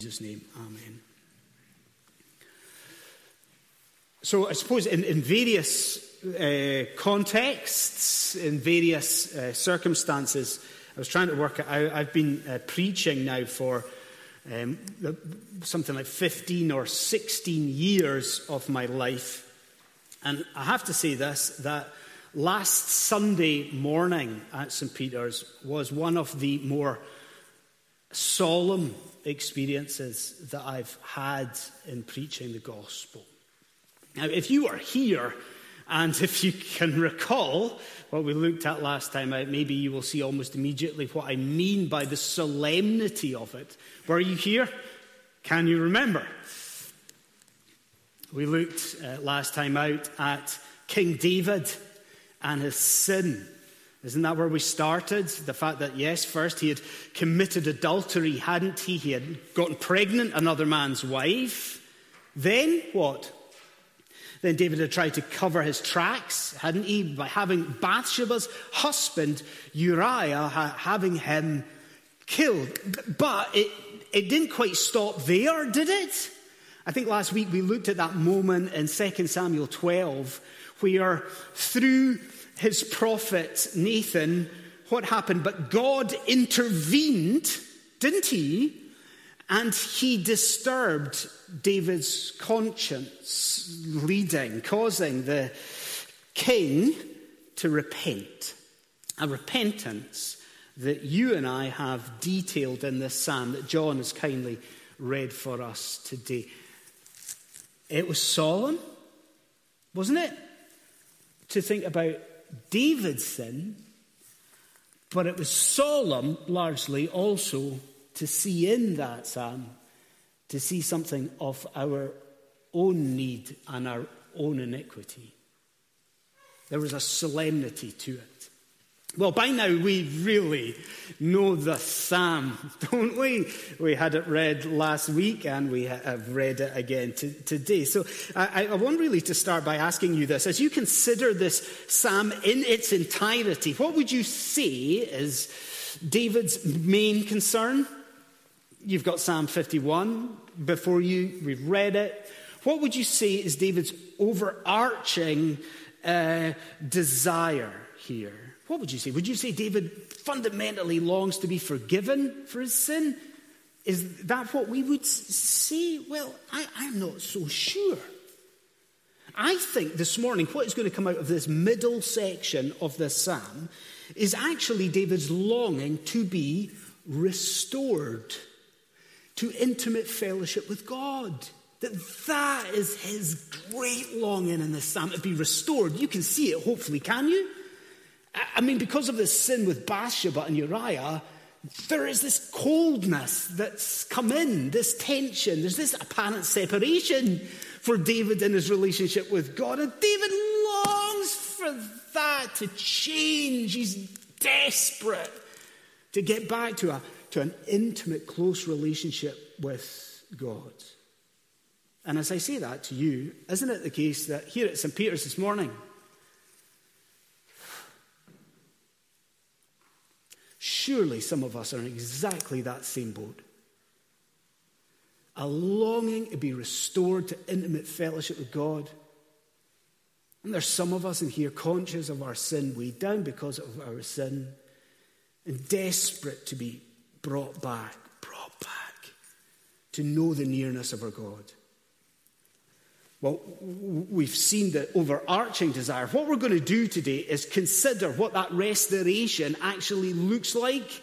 Jesus' name, amen. So, I suppose in, in various uh, contexts, in various uh, circumstances, I was trying to work it out. I've been uh, preaching now for um, something like 15 or 16 years of my life. And I have to say this that last Sunday morning at St. Peter's was one of the more solemn experiences that I've had in preaching the gospel. Now, if you are here, and if you can recall what we looked at last time out, maybe you will see almost immediately what I mean by the solemnity of it. Were you here? Can you remember? We looked uh, last time out at King David and his sin. Isn't that where we started? The fact that, yes, first he had committed adultery, hadn't he? He had gotten pregnant, another man's wife. Then what? Then David had tried to cover his tracks, hadn't he? By having Bathsheba's husband, Uriah, having him killed. But it, it didn't quite stop there, did it? I think last week we looked at that moment in 2 Samuel 12 where through his prophet Nathan, what happened? But God intervened, didn't he? And he disturbed David's conscience, leading, causing the king to repent. A repentance that you and I have detailed in this psalm that John has kindly read for us today. It was solemn, wasn't it? To think about David's sin, but it was solemn largely also to see in that psalm, to see something of our own need and our own iniquity. There was a solemnity to it. Well, by now we really know the psalm, don't we? We had it read last week and we have read it again today. So I, I want really to start by asking you this. As you consider this psalm in its entirety, what would you say is David's main concern? You've got Psalm 51 before you, we've read it. What would you say is David's overarching uh, desire here? What would you say? Would you say David fundamentally longs to be forgiven for his sin? Is that what we would say? Well, I, I'm not so sure. I think this morning what is going to come out of this middle section of this psalm is actually David's longing to be restored to intimate fellowship with God. That that is his great longing in this psalm to be restored. You can see it, hopefully, can you? I mean, because of this sin with Bathsheba and Uriah, there is this coldness that's come in, this tension. There's this apparent separation for David in his relationship with God. And David longs for that to change. He's desperate to get back to, a, to an intimate, close relationship with God. And as I say that to you, isn't it the case that here at St. Peter's this morning, Surely some of us are in exactly that same boat. A longing to be restored to intimate fellowship with God. And there's some of us in here conscious of our sin, weighed down because of our sin, and desperate to be brought back, brought back to know the nearness of our God. Well, we've seen the overarching desire. What we're going to do today is consider what that restoration actually looks like.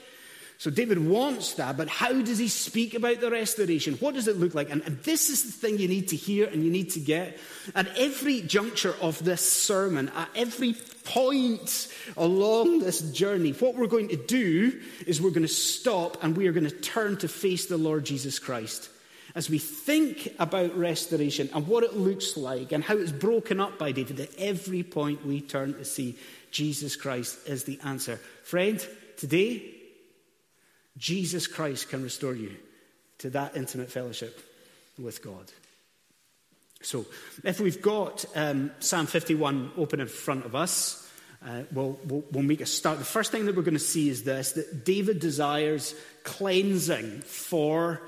So, David wants that, but how does he speak about the restoration? What does it look like? And, and, this is the thing you need to hear and you need to get. At every juncture of this sermon, at every point along this journey, what we're going to do is we're going to stop and we are going to turn to face the Lord Jesus Christ as we think about restoration and what it looks like and how it's broken up by David, at every point we turn to see Jesus Christ is the answer. Friend, today, Jesus Christ can restore you to that intimate fellowship with God. So, if we've got um, Psalm 51 open in front of us, uh, we'll, we'll, we'll make a start. The first thing that we're going to see is this that David desires cleansing for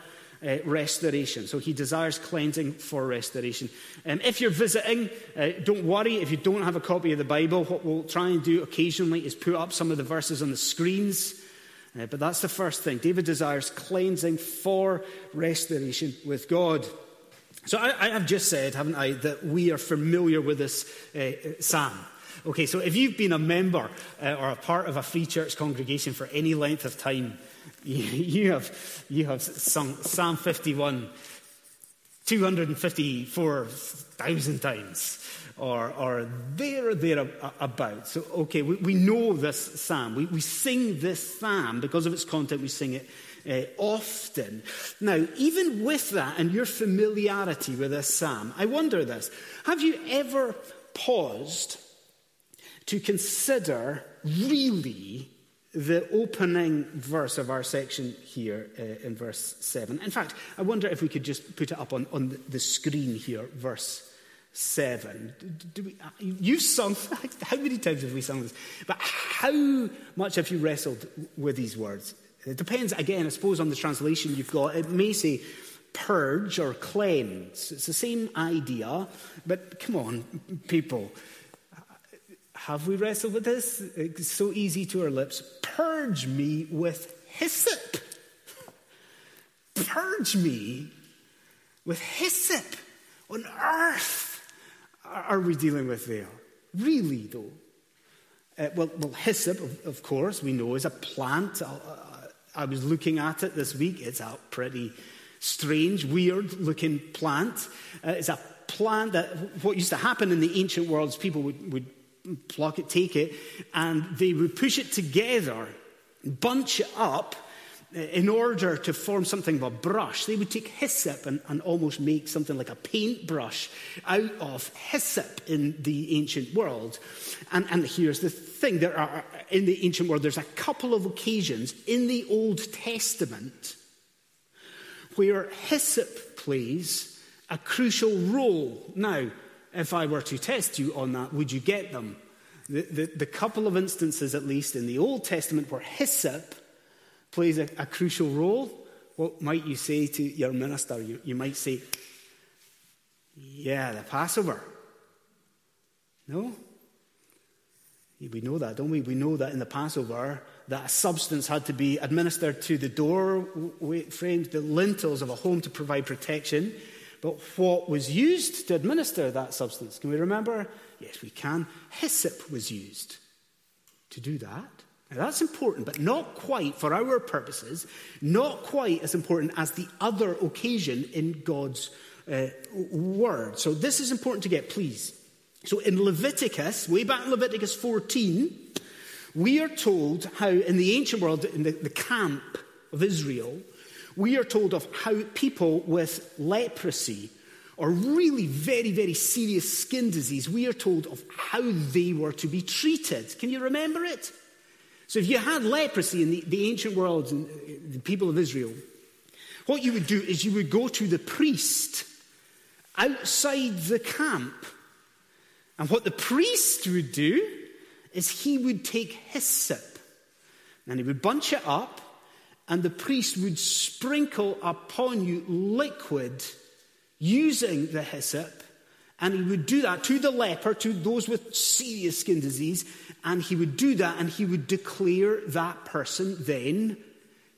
uh, restoration. So he desires cleansing for restoration. Um, if you're visiting, uh, don't worry if you don't have a copy of the Bible. What we'll try and do occasionally is put up some of the verses on the screens. Uh, but that's the first thing. David desires cleansing for restoration with God. So I, I have just said, haven't I, that we are familiar with this uh, psalm. Okay, so if you've been a member uh, or a part of a free church congregation for any length of time, you, you have, you have sung Psalm 51 254,000 times or, or there or thereabout. So, okay, we, we know this psalm. We, we sing this psalm because of its content, we sing it uh, often. Now, even with that and your familiarity with this psalm, I wonder this have you ever paused to consider really the opening verse of our section here uh, in verse 7. In fact, I wonder if we could just put it up on, on the screen here, verse 7. Do, we, uh, you've sung, how many times have we sung this? But how much have you wrestled with these words? It depends, again, I suppose, on the translation you've got. It may say purge or cleanse. It's the same idea, but come on, people. Have we wrestled with this? It's so easy to our lips. Purge me with hyssop. Purge me with hyssop. On earth are we dealing with there? Really, though? Uh, well, well, hyssop, of, of, course, we know is a plant. Uh, I was looking at it this week. It's a pretty strange, weird looking plant. Uh, it's a plant that what used to happen in the ancient world is people would, would pluck it, take it, and they would push it together, bunch it up uh, in order to form something of a brush. They would take hyssop and, and almost make something like a paintbrush out of hyssop in the ancient world. And, and here's the thing there are, in the ancient world, there's a couple of occasions in the Old Testament where hyssop plays a crucial role. Now, if I were to test you on that, would you get them? The, the, the couple of instances, at least in the Old Testament, where hyssop plays a, a crucial role, what might you say to your minister? You, you might say, Yeah, the Passover. No? We know that, don't we? We know that in the Passover, that a substance had to be administered to the door frames, the lintels of a home to provide protection. But what was used to administer that substance? Can we remember? Yes, we can. Hyssop was used to do that. Now, that's important, but not quite, for our purposes, not quite as important as the other occasion in God's uh, word. So, this is important to get, please. So in Leviticus, way back in Leviticus 14, we are told how in the ancient world, in the, the camp of Israel, we are told of how people with leprosy or really very, very serious skin disease, we are told of how they were to be treated. Can you remember it? So if you had leprosy in the, the ancient world, and uh, the people of Israel, what you would do is you would go to the priest outside the camp and what the priest would do is he would take hyssop and he would bunch it up, and the priest would sprinkle upon you liquid using the hyssop. And he would do that to the leper, to those with serious skin disease. And he would do that and he would declare that person then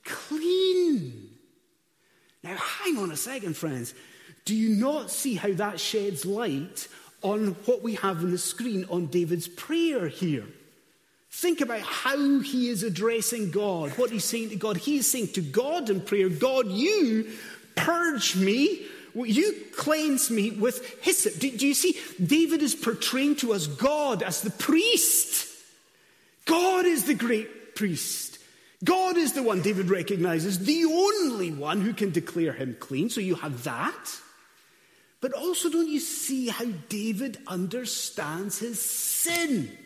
clean. Now, hang on a second, friends. Do you not see how that sheds light on what we have on the screen on David's prayer here. Think about how he is addressing God, what he's saying to God. He's saying to God in prayer, God, you purge me, you cleanse me with hyssop. Do, do you see? David is portraying to us God as the priest. God is the great priest. God is the one David recognizes, the only one who can declare him clean. So you have that. But also, don't you see how David understands his sin?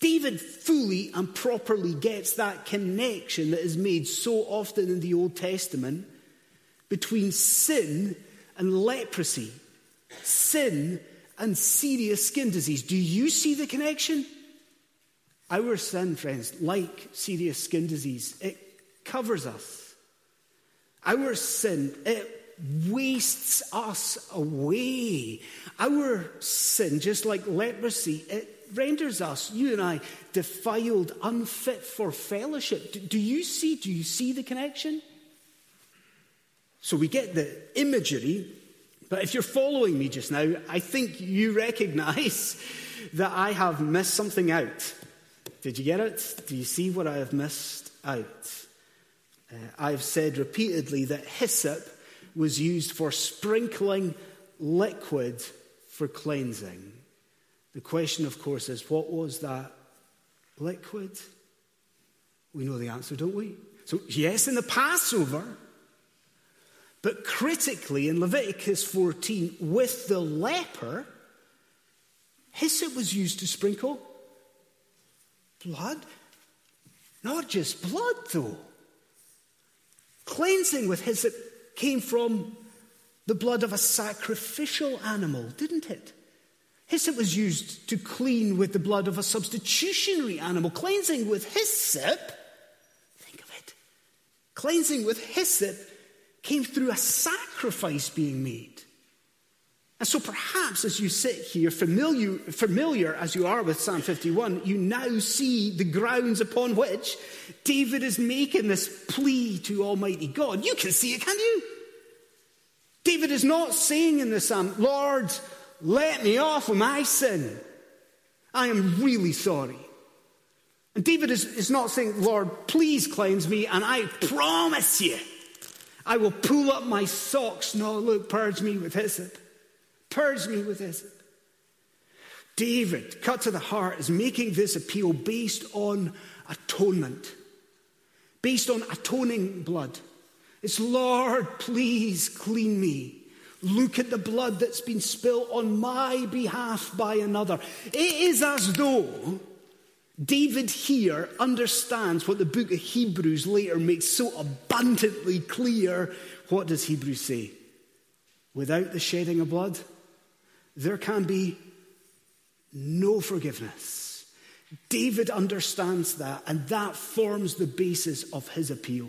David fully and properly gets that connection that is made so often in the Old Testament between sin and leprosy, sin and serious skin disease. Do you see the connection? Our sin, friends, like serious skin disease, it covers us. Our sin, it wastes us away. Our sin, just like leprosy, it renders us, you and I, defiled, unfit for fellowship. Do, do you see? Do you see the connection? So we get the imagery, but if you're following me just now, I think you recognize that I have missed something out. Did you get it? Do you see what I have missed out? Uh, I've said repeatedly that hyssop was used for sprinkling liquid for cleansing. The question, of course, is what was that liquid? We know the answer, don't we? So, yes, in the Passover, but critically in Leviticus 14, with the leper, hyssop was used to sprinkle blood. Not just blood, though. Cleansing with hyssop came from the blood of a sacrificial animal, didn't it? Hyssop was used to clean with the blood of a substitutionary animal. Cleansing with hyssop, think of it, cleansing with hyssop came through a sacrifice being made. And so perhaps as you sit here, familiar, familiar as you are with Psalm 51, you now see the grounds upon which David is making this plea to Almighty God. You can see it, can you? David is not saying in the psalm, um, Lord, let me off of my sin. I am really sorry. And David is, is not saying, Lord, please cleanse me, and I promise you, I will pull up my socks. No, look, purge me with hyssop. Purge me with hyssop. David, cut to the heart, is making this appeal based on atonement, based on atoning blood. It's, Lord, please clean me. Look at the blood that's been spilled on my behalf by another. It is as though David here understands what the book of Hebrews later makes so abundantly clear. What does Hebrews say? Without the shedding of blood, there can be no forgiveness. David understands that, and that forms the basis of his appeal.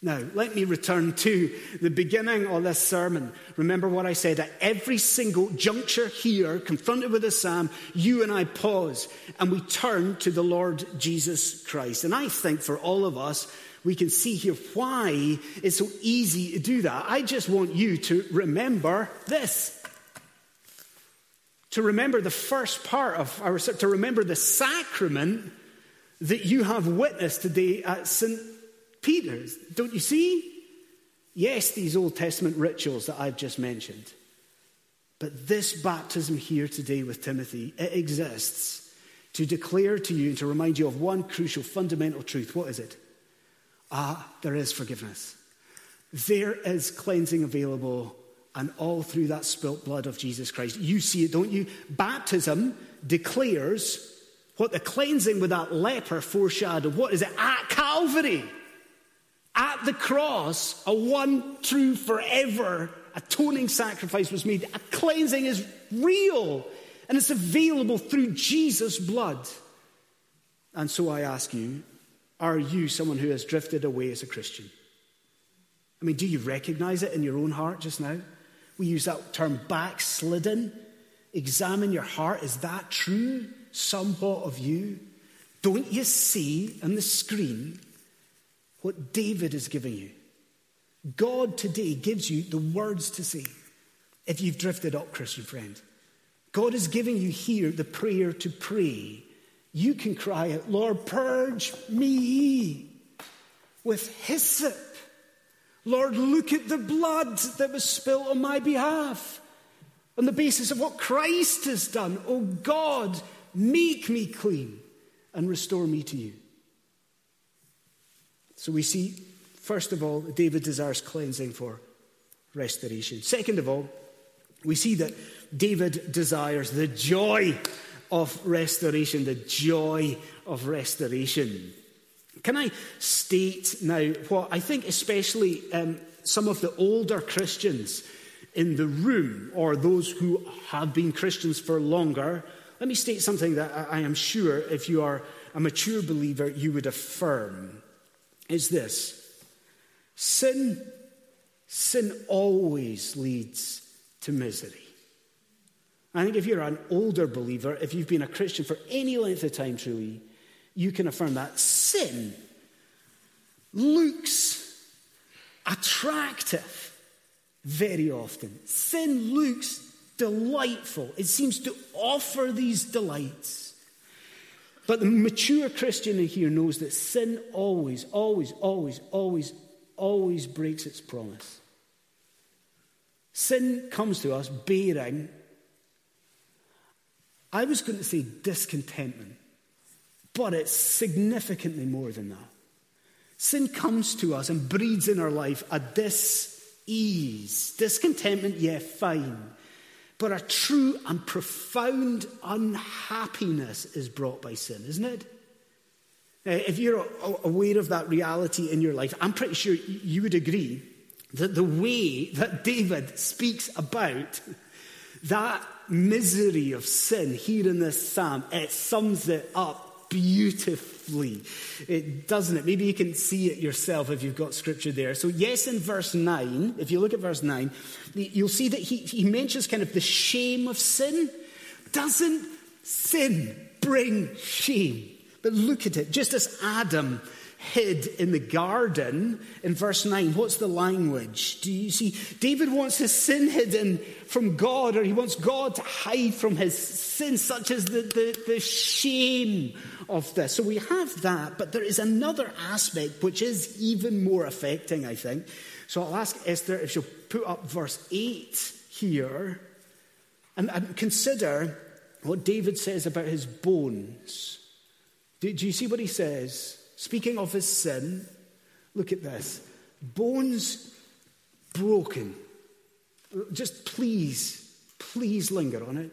Now, let me return to the beginning of this sermon. Remember what I said at every single juncture here, confronted with a psalm, you and I pause and we turn to the Lord Jesus Christ. And I think for all of us, we can see here why it's so easy to do that. I just want you to remember this. To remember the first part of our, to remember the sacrament that you have witnessed today at St. Peter's. Don't you see? Yes, these Old Testament rituals that I've just mentioned. But this baptism here today with Timothy, it exists to declare to you and to remind you of one crucial fundamental truth. What is it? Ah, there is forgiveness. There is cleansing available, and all through that spilt blood of Jesus Christ. You see it, don't you? Baptism declares what the cleansing with that leper foreshadowed. What is it? At Calvary. At the cross, a one true forever atoning sacrifice was made. A cleansing is real and it's available through Jesus' blood. And so I ask you, are you someone who has drifted away as a Christian? I mean, do you recognize it in your own heart just now? We use that term backslidden. Examine your heart. Is that true somewhat of you? Don't you see on the screen what David is giving you. God today gives you the words to say if you've drifted up, Christian friend. God is giving you here the prayer to pray. You can cry out, Lord, purge me with hyssop. Lord, look at the blood that was spilled on my behalf on the basis of what Christ has done. Oh God, make me clean and restore me to you. So we see, first of all, David desires cleansing for restoration. Second of all, we see that David desires the joy of restoration, the joy of restoration. Can I state now what I think, especially um, some of the older Christians in the room, or those who have been Christians for longer, let me state something that I am sure if you are a mature believer, you would affirm is this Sin, sin always leads to misery. I think if you're an older believer, if you've been a Christian for any length of time, truly, you can affirm that sin looks attractive very often. Sin looks delightful, it seems to offer these delights. But the mature Christian here knows that sin always, always, always, always, always breaks its promise. Sin comes to us bearing, I was going to say discontentment, but it's significantly more than that. Sin comes to us and breeds in our life a dis-ease. Discontentment, yeah, fine. But a true and profound unhappiness is brought by sin, isn't it? Eh, if you're aware of that reality in your life, I'm pretty sure you would agree that the way that David speaks about that misery of sin here in this psalm, it sums it up beautifully, it, doesn't it? Maybe you can see it yourself if you've got scripture there. So, yes, in verse 9, if you look at verse 9, you'll see that he, he mentions kind of the shame of sin. Doesn't sin bring shame? But look at it. Just as Adam hid in the garden in verse 9. What's the language? Do you see? David wants his sin hidden from God, or he wants God to hide from his sin, such as the, the, the shame of this. So we have that, but there is another aspect which is even more affecting, I think. So I'll ask Esther if she'll put up verse 8 here and, and consider what David says about his bones. Do, do you see what he says? Speaking of his sin, look at this bones broken. Just please, please linger on it.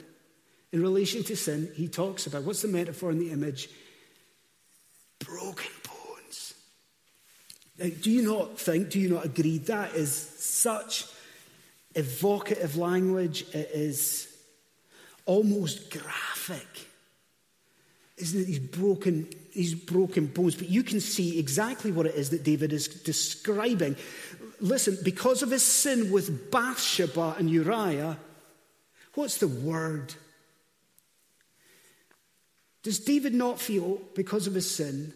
In relation to sin, he talks about what's the metaphor in the image? Broken bones. Now, do you not think, do you not agree that is such evocative language? It is almost graphic. Isn't it these broken these broken bones, but you can see exactly what it is that David is describing. Listen, because of his sin with Bathsheba and Uriah, what's the word? Does David not feel, because of his sin,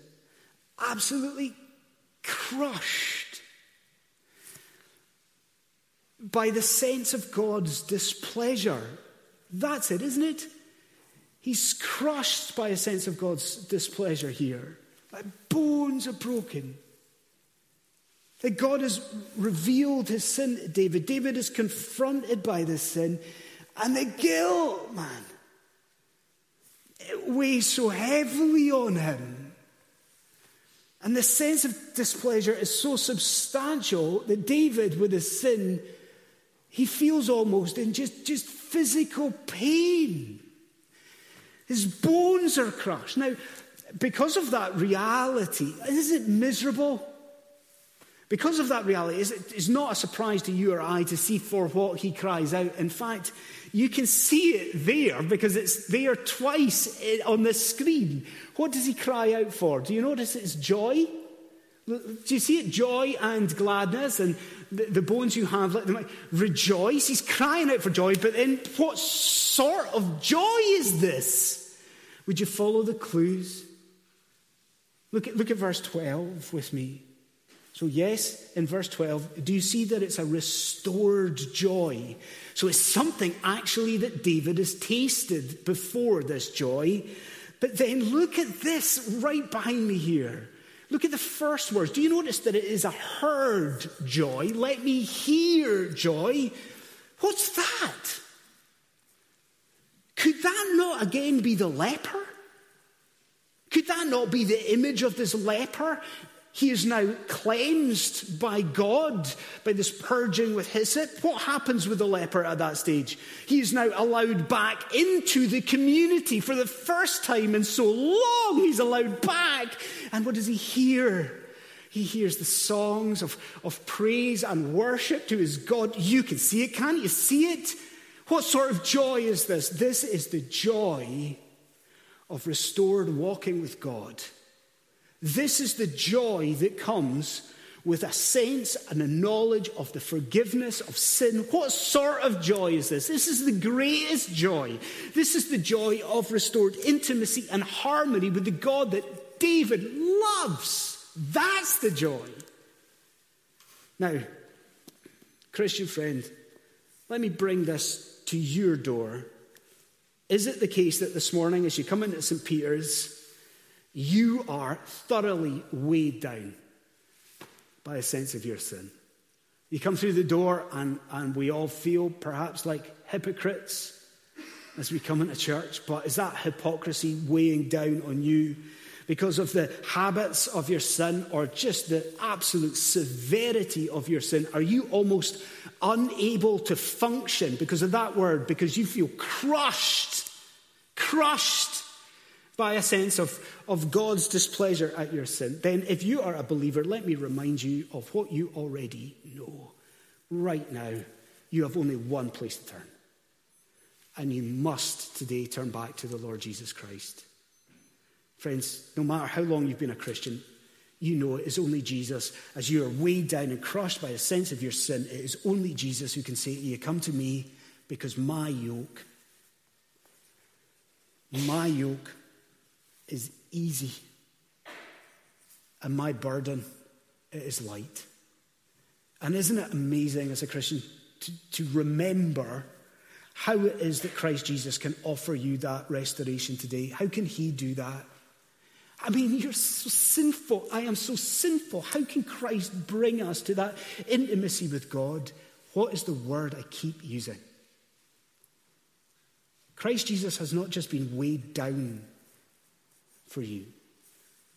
absolutely crushed by the sense of God's displeasure? That's it, isn't it? He's crushed by a sense of God's displeasure here. Like bones are broken. That God has revealed his sin to David. David is confronted by this sin, and the guilt, man, it weighs so heavily on him. And the sense of displeasure is so substantial that David, with his sin, he feels almost in just, just physical pain. His bones are crushed. Now, because of that reality, is it miserable? Because of that reality, is it's not a surprise to you or I to see for what he cries out. In fact, you can see it there because it's there twice eh, on the screen. What does he cry out for? Do you notice it's joy? Do you see it? Joy and gladness, and the, the bones you have, let them rejoice. He's crying out for joy, but then what sort of joy is this? Would you follow the clues? Look at, look at verse 12 with me. So, yes, in verse 12, do you see that it's a restored joy? So, it's something actually that David has tasted before this joy. But then look at this right behind me here. Look at the first words. Do you notice that it is a heard joy? Let me hear joy. What's that? Could that again be the leper? Could that not be the image of this leper? He is now cleansed by God by this purging with hyssop. What happens with the leper at that stage? He is now allowed back into the community for the first time in so long. He's allowed back. And what does he hear? He hears the songs of, of praise and worship to his God. You can see it, can't you see it? What sort of joy is this? This is the joy of restored walking with God. This is the joy that comes with a sense and a knowledge of the forgiveness of sin. What sort of joy is this? This is the greatest joy. This is the joy of restored intimacy and harmony with the God that David loves. That's the joy. Now, Christian friend, let me bring this to your door. Is it the case that this morning, as you come into St. Peter's, you are thoroughly weighed down by a sense of your sin? You come through the door, and, and we all feel perhaps like hypocrites as we come into church, but is that hypocrisy weighing down on you because of the habits of your sin or just the absolute severity of your sin? Are you almost unable to function because of that word, because you feel crushed, crushed by a sense of, of God's displeasure at your sin? Then, if you are a believer, let me remind you of what you already know. Right now, you have only one place to turn. And you must today turn back to the Lord Jesus Christ. Friends, no matter how long you've been a Christian, you know it is only Jesus. As you are weighed down and crushed by a sense of your sin, it is only Jesus who can say to you, Come to me, because my yoke, my yoke is easy, and my burden is light. And isn't it amazing as a Christian to, to remember how it is that Christ Jesus can offer you that restoration today? How can He do that? I mean, you're so sinful. I am so sinful. How can Christ bring us to that intimacy with God? What is the word I keep using? Christ Jesus has not just been weighed down for you.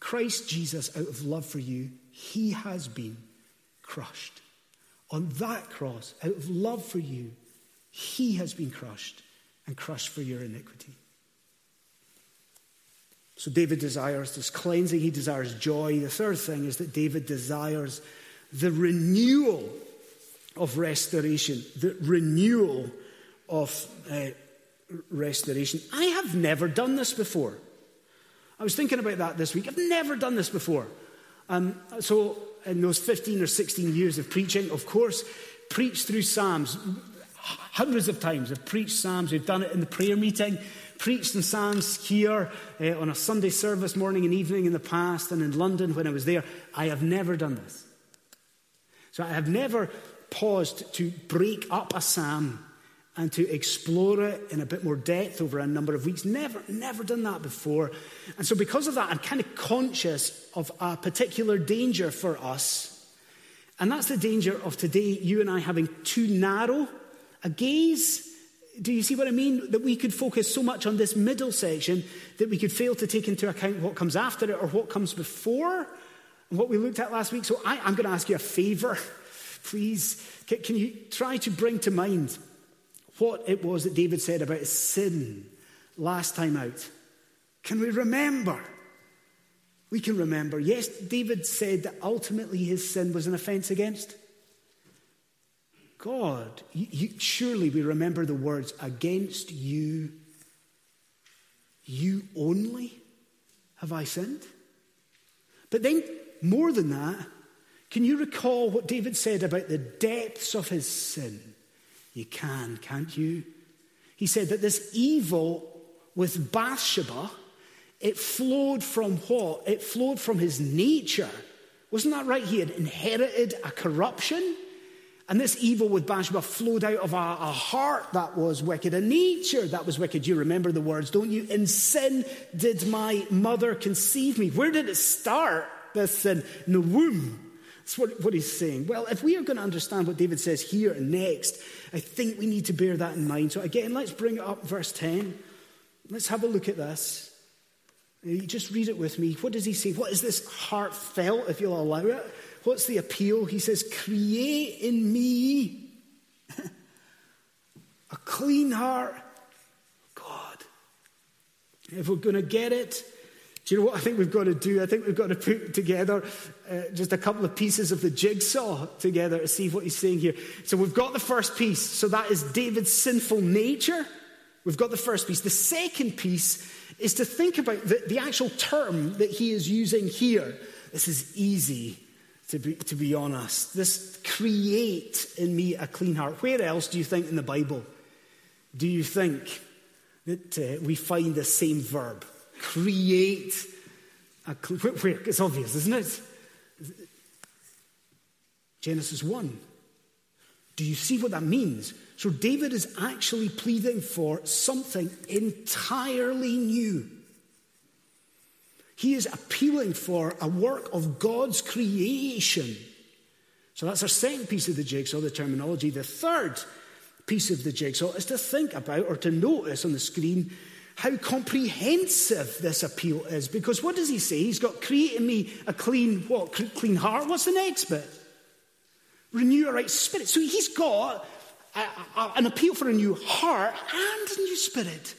Christ Jesus, out of love for you, he has been crushed. On that cross, out of love for you, he has been crushed and crushed for your iniquity. So David desires this cleansing, he desires joy. The third thing is that David desires the renewal of restoration, the renewal of uh, restoration. I have never done this before. I was thinking about that this week. I've never done this before. Um, so, in those 15 or 16 years of preaching, of course, preached through Psalms hundreds of times. I've preached Psalms. We've done it in the prayer meeting preached in Psalms here uh, on a Sunday service morning and evening in the past and in London when I was there. I have never done this. So I have never paused to break up a psalm and to explore it in a bit more depth over a number of weeks. Never, never done that before. And so, because of that, I'm kind of conscious of a particular danger for us. And that's the danger of today, you and I having too narrow a gaze do you see what I mean? That we could focus so much on this middle section that we could fail to take into account what comes after it or what comes before, and what we looked at last week. So I, am going to ask you a favor. Please, can, can you try to bring to mind what it was that David said about his sin last time out? Can we remember? We can remember. Yes, David said that ultimately his sin was an offense against God, you, you, surely we remember the words, against you, you only have I sinned. But then, more than that, can you recall what David said about the depths of his sin? You can, can't you? He said that this evil with Bathsheba, it flowed from what? It flowed from his nature. Wasn't that right? He had inherited a corruption. And this evil with Bathsheba flowed out of a, a, heart that was wicked, a nature that was wicked. You remember the words, don't you? In sin did my mother conceive me. Where did it start? This sin in the womb. That's what, what he's saying. Well, if we are going to understand what David says here and next, I think we need to bear that in mind. So again, let's bring it up, verse 10. Let's have a look at this. Just read it with me. What does he say? What is this heartfelt, if you'll allow it? What's the appeal? He says, Create in me a clean heart. God. If we're going to get it, do you know what I think we've got to do? I think we've got to put together uh, just a couple of pieces of the jigsaw together to see what he's saying here. So we've got the first piece. So that is David's sinful nature. We've got the first piece. The second piece is to think about the, the actual term that he is using here. This is easy to be, to be honest. This create in me a clean heart. Where else do you think in the Bible do you think that uh, we find the same verb? Create a clean It's obvious, isn't it? Genesis 1. Do you see what that means? So David is actually pleading for something entirely new. He is appealing for a work of God's creation. So that's our second piece of the jigsaw, the terminology. The third piece of the jigsaw is to think about or to notice on the screen how comprehensive this appeal is. Because what does he say? He's got creating me a clean what? Clean heart. What's the next bit? Renew a right spirit. So he's got a, a, an appeal for a new heart and a new spirit.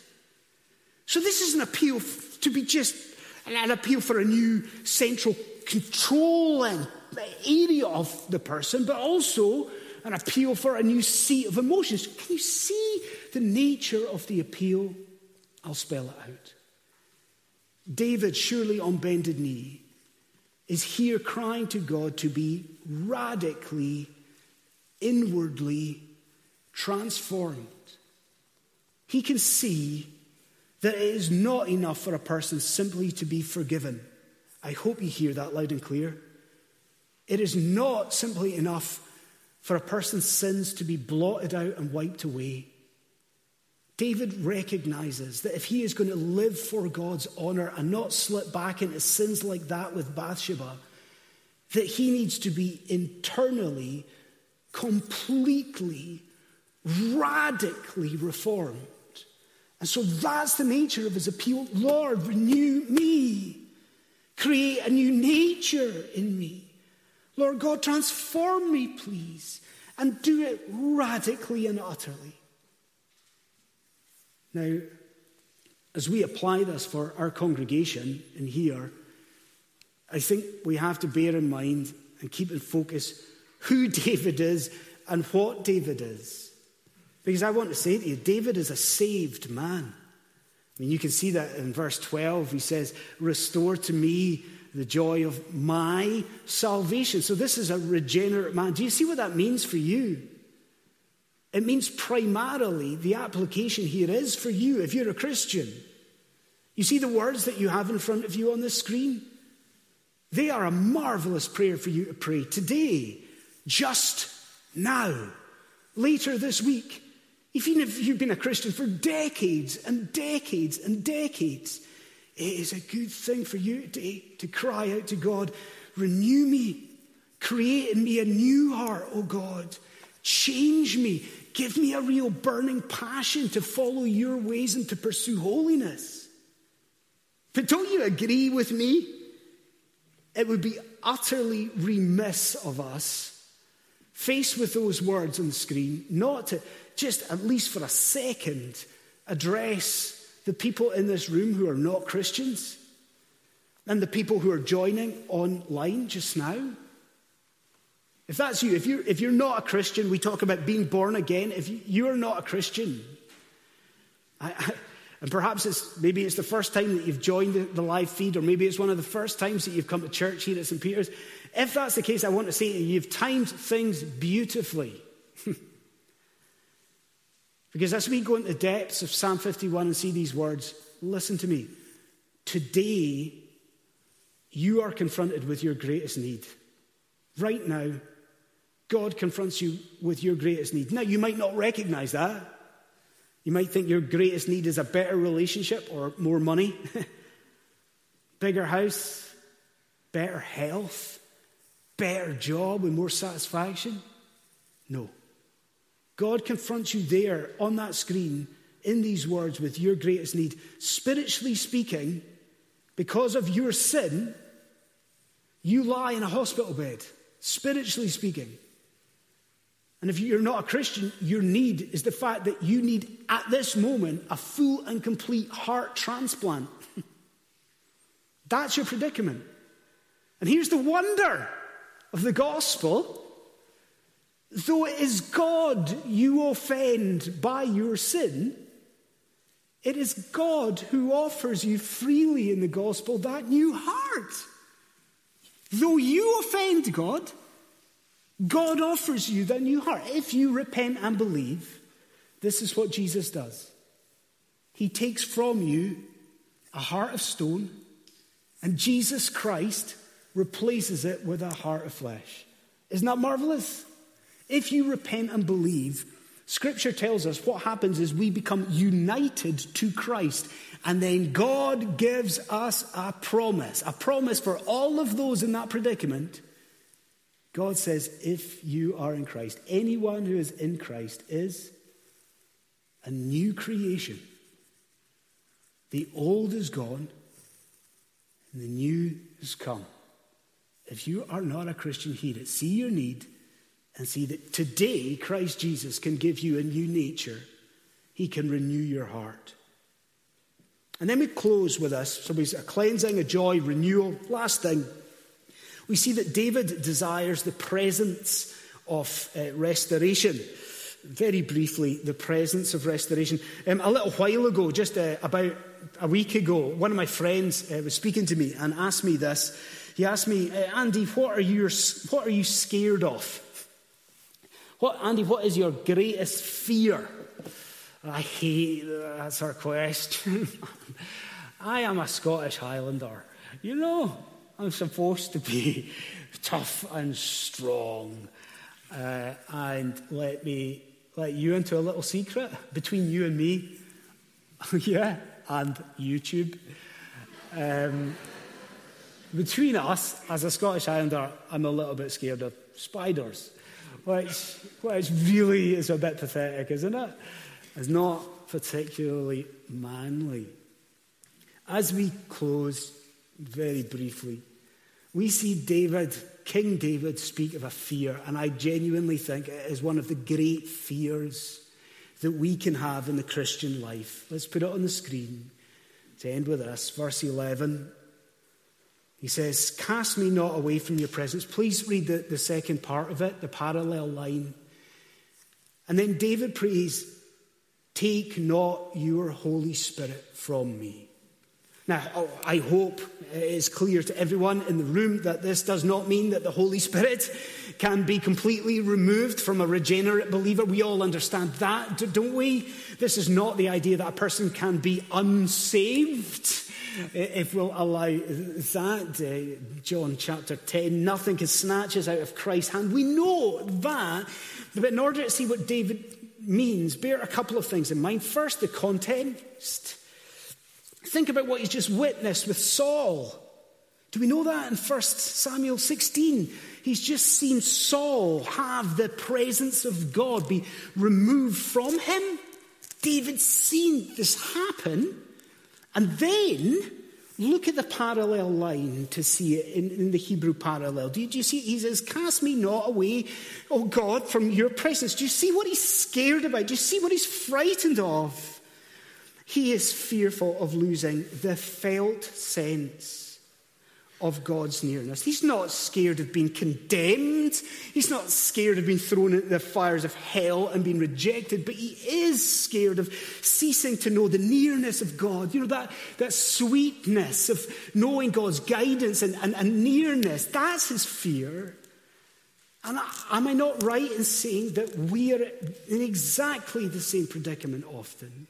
So this is an appeal to be just an appeal for a new central control controlling area of the person, but also an appeal for a new seat of emotions. Can you see the nature of the appeal? I'll spell it out. David, surely on bended knee, is here crying to God to be radically, inwardly transformed. He can see that it is not enough for a person simply to be forgiven. I hope you hear that loud and clear. It is not simply enough for a person's sins to be blotted out and wiped away. David recognizes that if he is going to live for God's honor and not slip back into sins like that with Bathsheba, that he needs to be internally, completely, radically reformed. And so that's the nature of his appeal. Lord, renew me. Create a new nature in me. Lord God, transform me, please, and do it radically and utterly. Now, as we apply this for our congregation in here, I think we have to bear in mind and keep in focus who David is and what David is. Because I want to say to you, David is a saved man. I mean, you can see that in verse 12. He says, Restore to me the joy of my salvation. So this is a regenerate man. Do you see what that means for you? It means primarily the application here is for you if you're a Christian. You see the words that you have in front of you on the screen? They are a marvelous prayer for you to pray today, just now, later this week, even if you've been a Christian for decades and decades and decades, it is a good thing for you today to cry out to God, renew me, create in me a new heart, oh God. Change me. Give me a real burning passion to follow your ways and to pursue holiness. But don't you agree with me? It would be utterly remiss of us, faced with those words on the screen, not to just at least for a second address the people in this room who are not Christians and the people who are joining online just now? If that's you, if you're, if you're not a Christian, we talk about being born again. If you're not a Christian, I, I, and perhaps it's maybe it's the first time that you've joined the, the, live feed, or maybe it's one of the first times that you've come to church here at St. Peter's. If that's the case, I want to say you, you've timed things beautifully. Because as we go into the depths of Psalm 51 and see these words, listen to me. Today, you are confronted with your greatest need. Right now, God confronts you with your greatest need. Now, you might not recognize that. You might think your greatest need is a better relationship or more money, bigger house, better health, better job with more satisfaction. No. God confronts you there on that screen in these words with your greatest need. Spiritually speaking, because of your sin, you lie in a hospital bed, spiritually speaking. And if you're not a Christian, your need is the fact that you need, at this moment, a full and complete heart transplant. That's your predicament. And here's the wonder of the gospel Though it is God you offend by your sin, it is God who offers you freely in the gospel that new heart. Though you offend God, God offers you the new heart. If you repent and believe, this is what Jesus does. He takes from you a heart of stone, and Jesus Christ replaces it with a heart of flesh. Isn't that marvelous? If you repent and believe, Scripture tells us what happens is we become united to Christ. And then God gives us a promise, a promise for all of those in that predicament. God says, if you are in Christ, anyone who is in Christ is a new creation. The old is gone, and the new has come. If you are not a Christian, hear it. See your need and see that today Christ Jesus can give you a new nature. He can renew your heart. And then we close with us. So we a cleansing, a joy, renewal. Last thing, we see that David desires the presence of uh, restoration. Very briefly, the presence of restoration. Um, a little while ago, just uh, about a week ago, one of my friends uh, was speaking to me and asked me this. He asked me, uh, Andy, what are, you, what are you scared of? What, Andy, what is your greatest fear? I hate that sort of question. I am a Scottish Highlander. You know, I'm supposed to be tough and strong. Uh, and let me let you into a little secret between you and me. yeah, and YouTube. Um, between us, as a Scottish Highlander, I'm a little bit scared of spiders which, which really is a bit pathetic, isn't it? It's not particularly manly. As we close very briefly, we see David, King David, speak of a fear, and I genuinely think it is one of the great fears that we can have in the Christian life. Let's put it on the screen to end with this. Verse 11 he says, Cast me not away from your presence. Please read the, the second part of it, the parallel line. And then David prays, Take not your Holy Spirit from me. Now, oh, I hope it is clear to everyone in the room that this does not mean that the Holy Spirit can be completely removed from a regenerate believer. We all understand that, don't we? This is not the idea that a person can be unsaved if we'll allow that, uh, John chapter 10, nothing can snatch us out of Christ's hand. We know that, but in order to see what David means, bear a couple of things in mind. First, the context. Think about what he's just witnessed with Saul. Do we know that in 1 Samuel 16? He's just seen Saul have the presence of God be removed from him. David's seen this happen. And then look at the parallel line to see it in, in the Hebrew parallel. Do you, do you, see? He says, Cast me not away, O God, from your presence. Do you see what he's scared about? Do you see what he's frightened of? He is fearful of losing the felt sense of God's nearness. He's not scared of being condemned. He's not scared of being thrown into the fires of hell and being rejected, but he is scared of ceasing to know the nearness of God. You know, that, that sweetness of knowing God's guidance and, and, and nearness. That's his fear. And am I not right in saying that we are in exactly the same predicament often?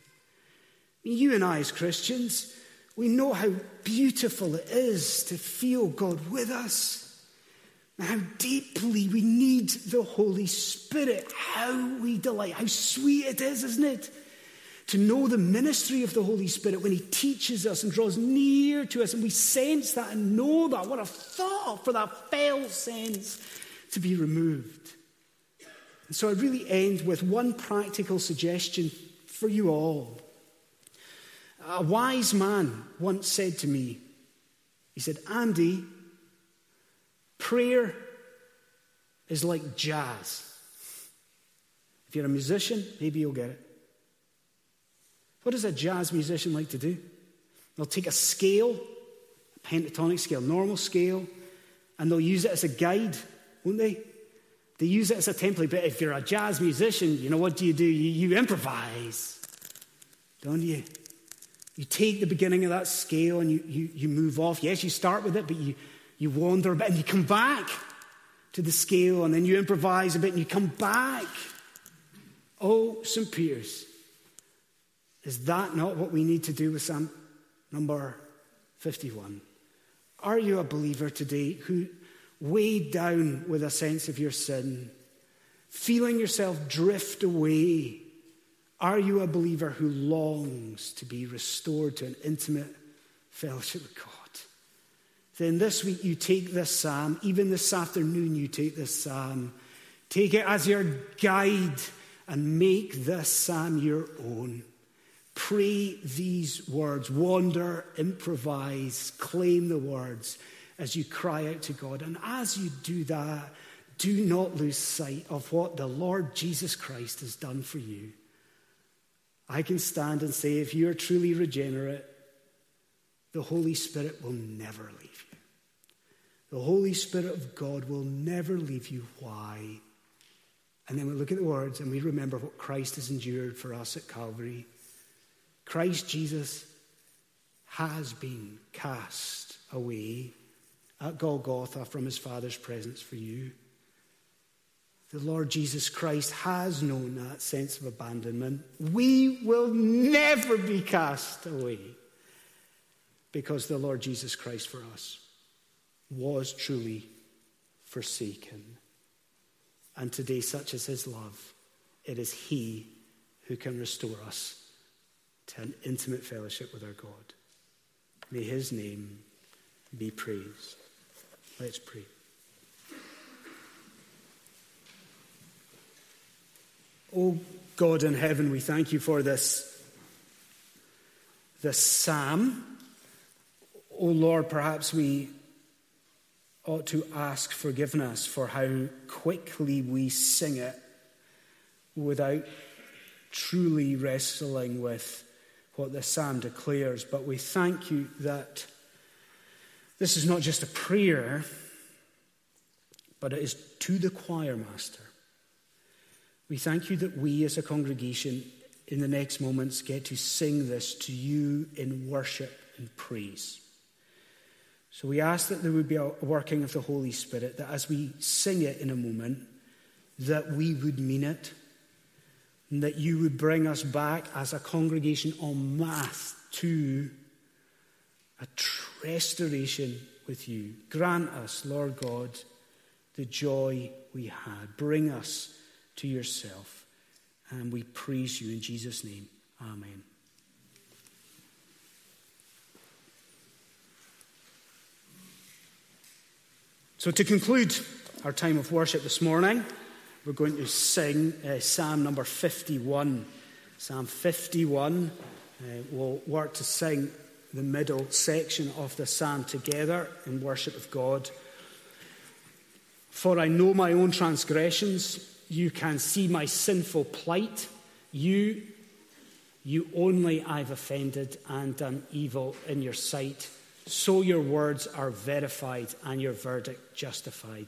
You and I, as Christians, we know how beautiful it is to feel God with us. And how deeply we need the Holy Spirit. How we delight. How sweet it is, isn't it? To know the ministry of the Holy Spirit when He teaches us and draws near to us, and we sense that and know that. What a thought for that felt sense to be removed. And so I really end with one practical suggestion for you all. A wise man once said to me, he said, Andy, prayer is like jazz. If you're a musician, maybe you'll get it. What does a jazz musician like to do? They'll take a scale, a pentatonic scale, normal scale, and they'll use it as a guide, won't they? They use it as a template. But if you're a jazz musician, you know what do you do? You, you improvise, don't you? You take the beginning of that scale and you, you, you move off. Yes, you start with it, but you, you wander a bit and you come back to the scale, and then you improvise a bit and you come back. Oh, St. Peter's, is that not what we need to do with Psalm number 51? Are you a believer today who, weighed down with a sense of your sin, feeling yourself drift away, are you a believer who longs to be restored to an intimate fellowship with God? Then this week you take this psalm, even this afternoon you take this psalm, take it as your guide and make this psalm your own. Pray these words, wander, improvise, claim the words as you cry out to God. And as you do that, do not lose sight of what the Lord Jesus Christ has done for you. I can stand and say, if you are truly regenerate, the Holy Spirit will never leave you. The Holy Spirit of God will never leave you. Why? And then we look at the words and we remember what Christ has endured for us at Calvary. Christ Jesus has been cast away at Golgotha from his Father's presence for you. The Lord Jesus Christ has known that sense of abandonment. We will never be cast away because the Lord Jesus Christ for us was truly forsaken. And today, such is his love, it is he who can restore us to an intimate fellowship with our God. May his name be praised. Let's pray. Oh God in heaven, we thank you for this, this psalm. Oh Lord, perhaps we ought to ask forgiveness for how quickly we sing it without truly wrestling with what the psalm declares. But we thank you that this is not just a prayer, but it is to the choir master. We thank you that we as a congregation in the next moments get to sing this to you in worship and praise. So we ask that there would be a working of the Holy Spirit, that as we sing it in a moment, that we would mean it, and that you would bring us back as a congregation en masse to a restoration with you. Grant us, Lord God, the joy we had. Bring us to yourself. And we praise you in Jesus' name. Amen. So, to conclude our time of worship this morning, we're going to sing uh, Psalm number 51. Psalm 51. Uh, we'll work to sing the middle section of the psalm together in worship of God. For I know my own transgressions, you can see my sinful plight. You, you only I've offended and done evil in your sight so your words are verified and your verdict justified,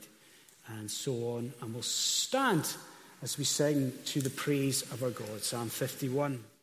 and so on. And we'll stand as we sing to the praise of our God. Psalm 51.